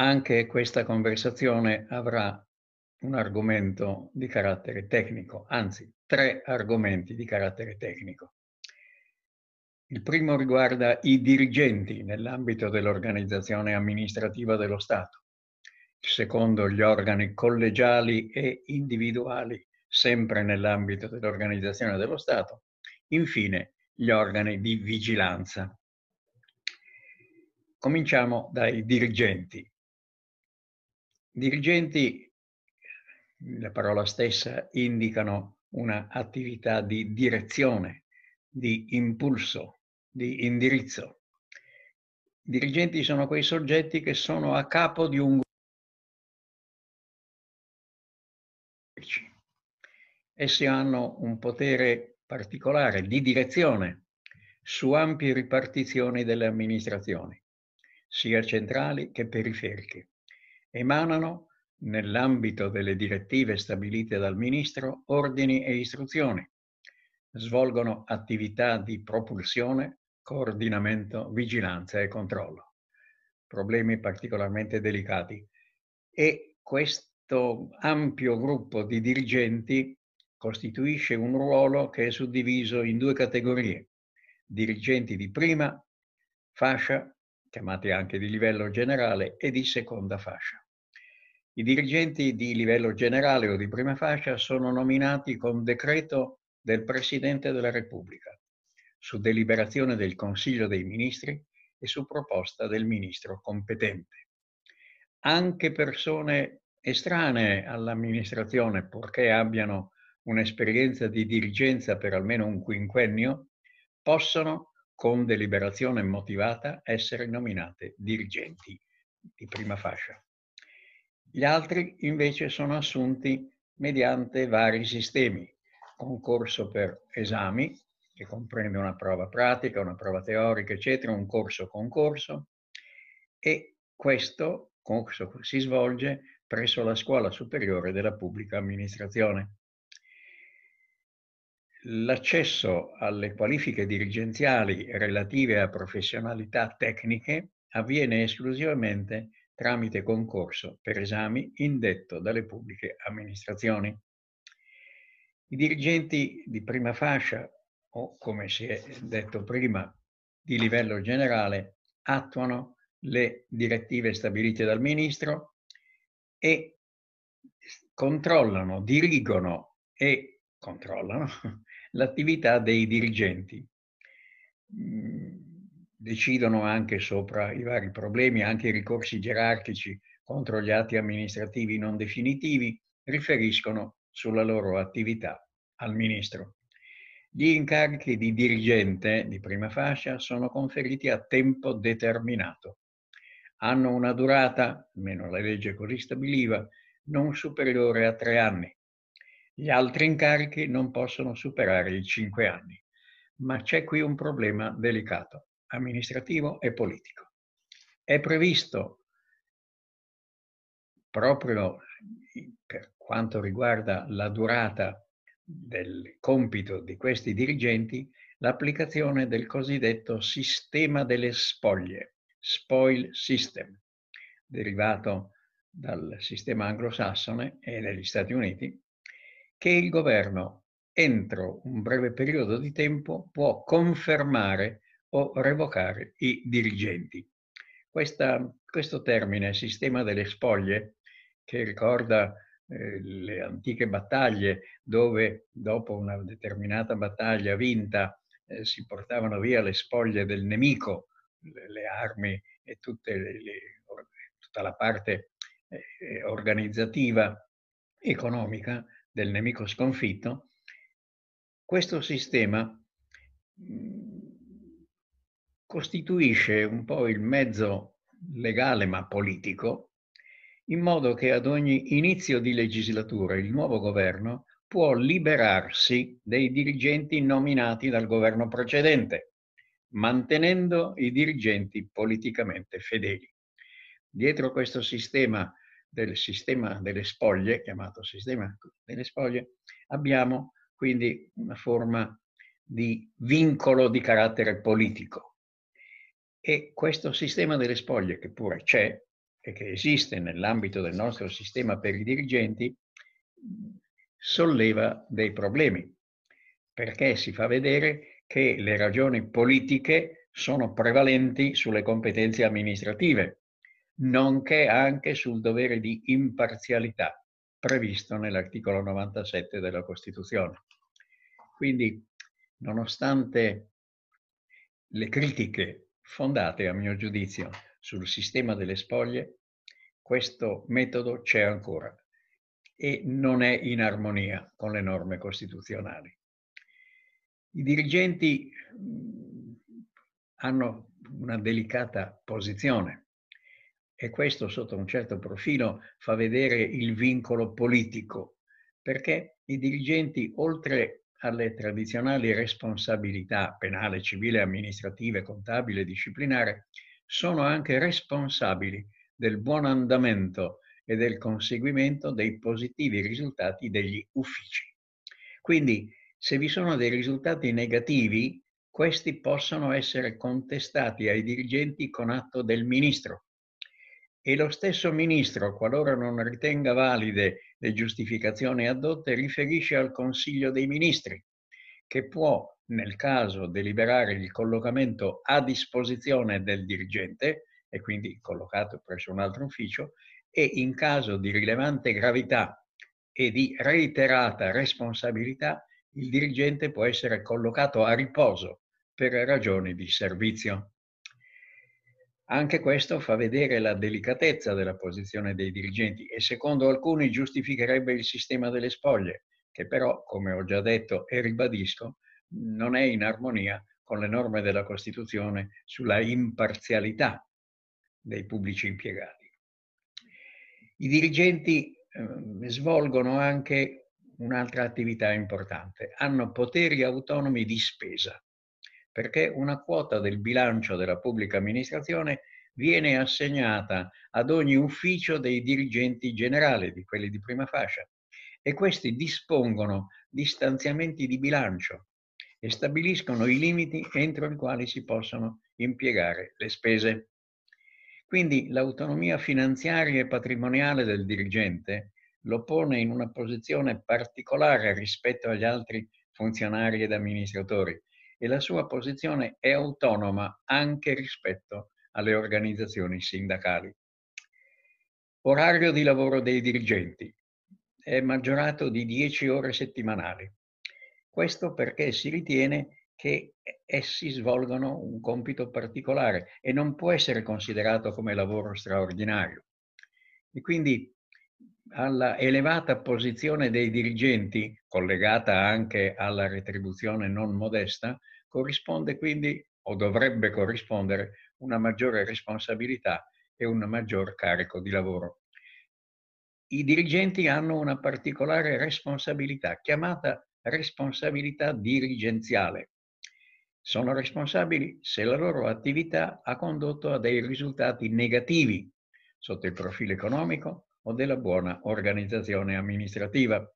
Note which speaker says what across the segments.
Speaker 1: anche questa conversazione avrà un argomento di carattere tecnico, anzi tre argomenti di carattere tecnico. Il primo riguarda i dirigenti nell'ambito dell'organizzazione amministrativa dello Stato. Il secondo gli organi collegiali e individuali, sempre nell'ambito dell'organizzazione dello Stato. Infine gli organi di vigilanza. Cominciamo dai dirigenti. Dirigenti, la parola stessa, indicano un'attività di direzione, di impulso, di indirizzo. I dirigenti sono quei soggetti che sono a capo di un gruppo. Essi hanno un potere particolare di direzione su ampie ripartizioni delle amministrazioni, sia centrali che periferiche emanano, nell'ambito delle direttive stabilite dal Ministro, ordini e istruzioni, svolgono attività di propulsione, coordinamento, vigilanza e controllo. Problemi particolarmente delicati. E questo ampio gruppo di dirigenti costituisce un ruolo che è suddiviso in due categorie. Dirigenti di prima fascia chiamati anche di livello generale, e di seconda fascia. I dirigenti di livello generale o di prima fascia sono nominati con decreto del Presidente della Repubblica, su deliberazione del Consiglio dei Ministri e su proposta del Ministro competente. Anche persone estranee all'amministrazione, purché abbiano un'esperienza di dirigenza per almeno un quinquennio, possono con deliberazione motivata, essere nominate dirigenti di prima fascia. Gli altri invece sono assunti mediante vari sistemi, concorso per esami, che comprende una prova pratica, una prova teorica, eccetera, un corso-concorso, e questo corso si svolge presso la Scuola Superiore della Pubblica Amministrazione. L'accesso alle qualifiche dirigenziali relative a professionalità tecniche avviene esclusivamente tramite concorso per esami indetto dalle pubbliche amministrazioni. I dirigenti di prima fascia o, come si è detto prima, di livello generale attuano le direttive stabilite dal Ministro e controllano, dirigono e controllano l'attività dei dirigenti. Mm, decidono anche sopra i vari problemi, anche i ricorsi gerarchici contro gli atti amministrativi non definitivi riferiscono sulla loro attività al ministro. Gli incarichi di dirigente di prima fascia sono conferiti a tempo determinato. Hanno una durata, almeno la legge così stabiliva, non superiore a tre anni gli altri incarichi non possono superare i cinque anni, ma c'è qui un problema delicato, amministrativo e politico. È previsto proprio per quanto riguarda la durata del compito di questi dirigenti l'applicazione del cosiddetto sistema delle spoglie, spoil system, derivato dal sistema anglosassone e negli Stati Uniti, che il governo entro un breve periodo di tempo può confermare o revocare i dirigenti. Questa, questo termine, sistema delle spoglie, che ricorda eh, le antiche battaglie dove dopo una determinata battaglia vinta eh, si portavano via le spoglie del nemico, le, le armi e tutte le, le, tutta la parte eh, organizzativa, economica, del nemico sconfitto, questo sistema mm, costituisce un po' il mezzo legale ma politico, in modo che ad ogni inizio di legislatura il nuovo governo può liberarsi dei dirigenti nominati dal governo precedente, mantenendo i dirigenti politicamente fedeli. Dietro questo sistema del sistema delle spoglie, chiamato sistema delle spoglie, abbiamo quindi una forma di vincolo di carattere politico. E questo sistema delle spoglie, che pure c'è, e che esiste nell'ambito del nostro sistema per i dirigenti, solleva dei problemi, perché si fa vedere che le ragioni politiche sono prevalenti sulle competenze amministrative, nonché anche sul dovere di imparzialità previsto nell'articolo 97 della Costituzione. Quindi, nonostante le critiche fondate, a mio giudizio, sul sistema delle spoglie, questo metodo c'è ancora e non è in armonia con le norme costituzionali. I dirigenti hanno una delicata posizione e questo sotto un certo profilo fa vedere il vincolo politico, perché i dirigenti, oltre alle tradizionali responsabilità penale, civile, amministrative, contabile, disciplinare, sono anche responsabili del buon andamento e del conseguimento dei positivi risultati degli uffici. Quindi, se vi sono dei risultati negativi, questi possono essere contestati ai dirigenti con atto del ministro, e lo stesso ministro, qualora non ritenga valide le giustificazioni adotte, riferisce al Consiglio dei Ministri, che può, nel caso, deliberare il collocamento a disposizione del dirigente, e quindi collocato presso un altro ufficio, e in caso di rilevante gravità e di reiterata responsabilità, il dirigente può essere collocato a riposo per ragioni di servizio. Anche questo fa vedere la delicatezza della posizione dei dirigenti e secondo alcuni giustificherebbe il sistema delle spoglie, che però, come ho già detto e ribadisco, non è in armonia con le norme della Costituzione sulla imparzialità dei pubblici impiegati. I dirigenti eh, svolgono anche un'altra attività importante, hanno poteri autonomi di spesa perché una quota del bilancio della pubblica amministrazione viene assegnata ad ogni ufficio dei dirigenti generali, di quelli di prima fascia, e questi dispongono di stanziamenti di bilancio e stabiliscono i limiti entro i quali si possono impiegare le spese. Quindi l'autonomia finanziaria e patrimoniale del dirigente lo pone in una posizione particolare rispetto agli altri funzionari ed amministratori, e la sua posizione è autonoma anche rispetto alle organizzazioni sindacali. Orario di lavoro dei dirigenti è maggiorato di 10 ore settimanali. Questo perché si ritiene che essi svolgono un compito particolare e non può essere considerato come lavoro straordinario. E quindi alla elevata posizione dei dirigenti, collegata anche alla retribuzione non modesta, corrisponde quindi o dovrebbe corrispondere una maggiore responsabilità e un maggior carico di lavoro. I dirigenti hanno una particolare responsabilità chiamata responsabilità dirigenziale. Sono responsabili se la loro attività ha condotto a dei risultati negativi sotto il profilo economico o della buona organizzazione amministrativa.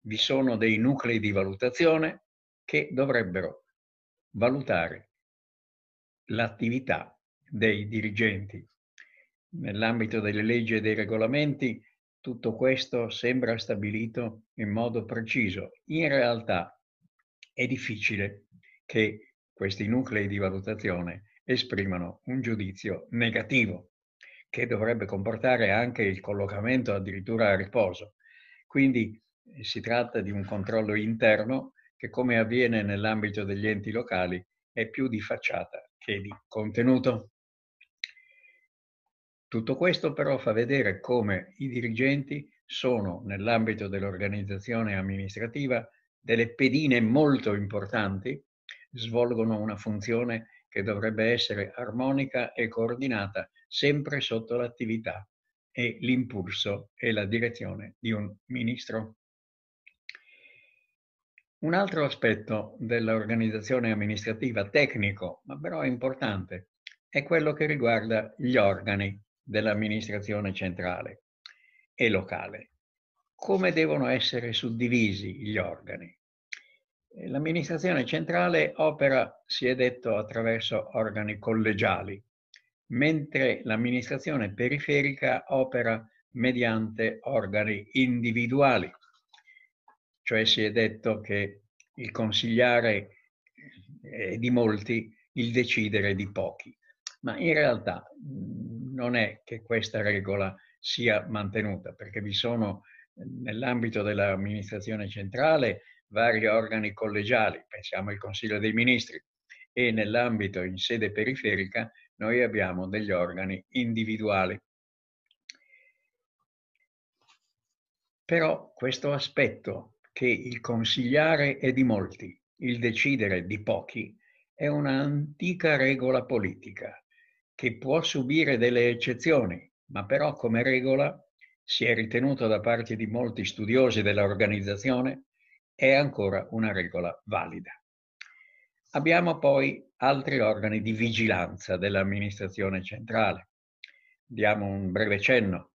Speaker 1: Vi sono dei nuclei di valutazione che dovrebbero valutare l'attività dei dirigenti. Nell'ambito delle leggi e dei regolamenti tutto questo sembra stabilito in modo preciso. In realtà è difficile che questi nuclei di valutazione esprimano un giudizio negativo che dovrebbe comportare anche il collocamento addirittura a riposo. Quindi eh, si tratta di un controllo interno che, come avviene nell'ambito degli enti locali, è più di facciata che di contenuto. Tutto questo però fa vedere come i dirigenti sono, nell'ambito dell'organizzazione amministrativa, delle pedine molto importanti, svolgono una funzione che dovrebbe essere armonica e coordinata sempre sotto l'attività e l'impulso e la direzione di un ministro. Un altro aspetto dell'organizzazione amministrativa tecnico, ma però importante, è quello che riguarda gli organi dell'amministrazione centrale e locale. Come devono essere suddivisi gli organi? L'amministrazione centrale opera, si è detto, attraverso organi collegiali, mentre l'amministrazione periferica opera mediante organi individuali. Cioè si è detto che il consigliare è di molti, il decidere di pochi. Ma in realtà non è che questa regola sia mantenuta, perché vi sono nell'ambito dell'amministrazione centrale vari organi collegiali, pensiamo al Consiglio dei Ministri, e nell'ambito in sede periferica noi abbiamo degli organi individuali. Però questo aspetto che il consigliare è di molti, il decidere di pochi, è un'antica regola politica che può subire delle eccezioni, ma però come regola si è ritenuto da parte di molti studiosi dell'organizzazione è ancora una regola valida. Abbiamo poi altri organi di vigilanza dell'amministrazione centrale. Diamo un breve cenno.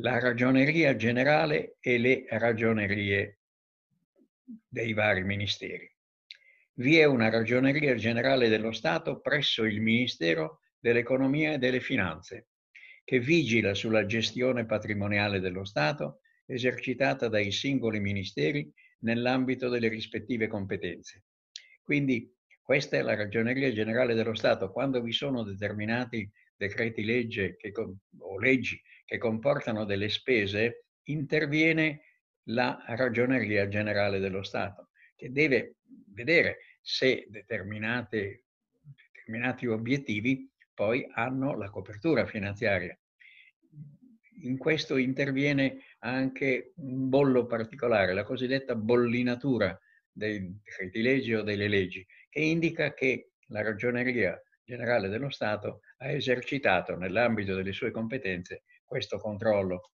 Speaker 1: La ragioneria generale e le ragionerie dei vari ministeri. Vi è una ragioneria generale dello Stato presso il Ministero dell'Economia e delle Finanze, che vigila sulla gestione patrimoniale dello Stato esercitata dai singoli ministeri nell'ambito delle rispettive competenze. Quindi questa è la ragioneria generale dello Stato. Quando vi sono determinati decreti legge che, o leggi che comportano delle spese, interviene la ragioneria generale dello Stato, che deve vedere se determinati obiettivi poi hanno la copertura finanziaria. In questo interviene anche un bollo particolare, la cosiddetta bollinatura dei decreti leggi o delle leggi, che indica che la ragioneria generale dello Stato ha esercitato nell'ambito delle sue competenze questo controllo.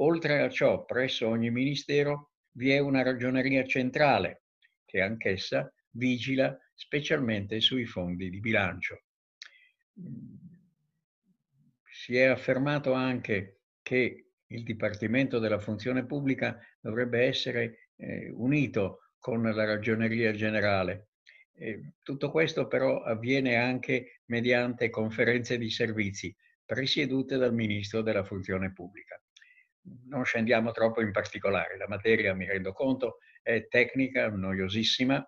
Speaker 1: Oltre a ciò, presso ogni ministero vi è una ragioneria centrale che anch'essa vigila specialmente sui fondi di bilancio si è affermato anche che il Dipartimento della Funzione Pubblica dovrebbe essere eh, unito con la Ragioneria Generale. E tutto questo però avviene anche mediante conferenze di servizi presiedute dal Ministro della Funzione Pubblica. Non scendiamo troppo in particolare, la materia, mi rendo conto, è tecnica, noiosissima,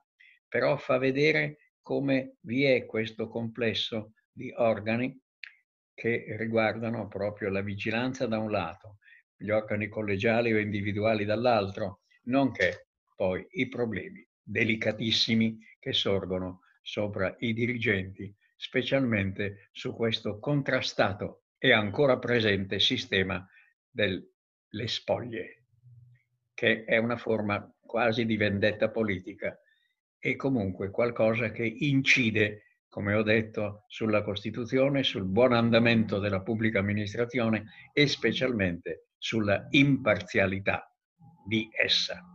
Speaker 1: però fa vedere come vi è questo complesso di organi che riguardano proprio la vigilanza da un lato, gli organi collegiali o individuali dall'altro, nonché poi i problemi delicatissimi che sorgono sopra i dirigenti, specialmente su questo contrastato e ancora presente sistema delle spoglie, che è una forma quasi di vendetta politica e comunque qualcosa che incide come ho detto, sulla Costituzione, sul buon andamento della pubblica amministrazione e specialmente sulla imparzialità di essa.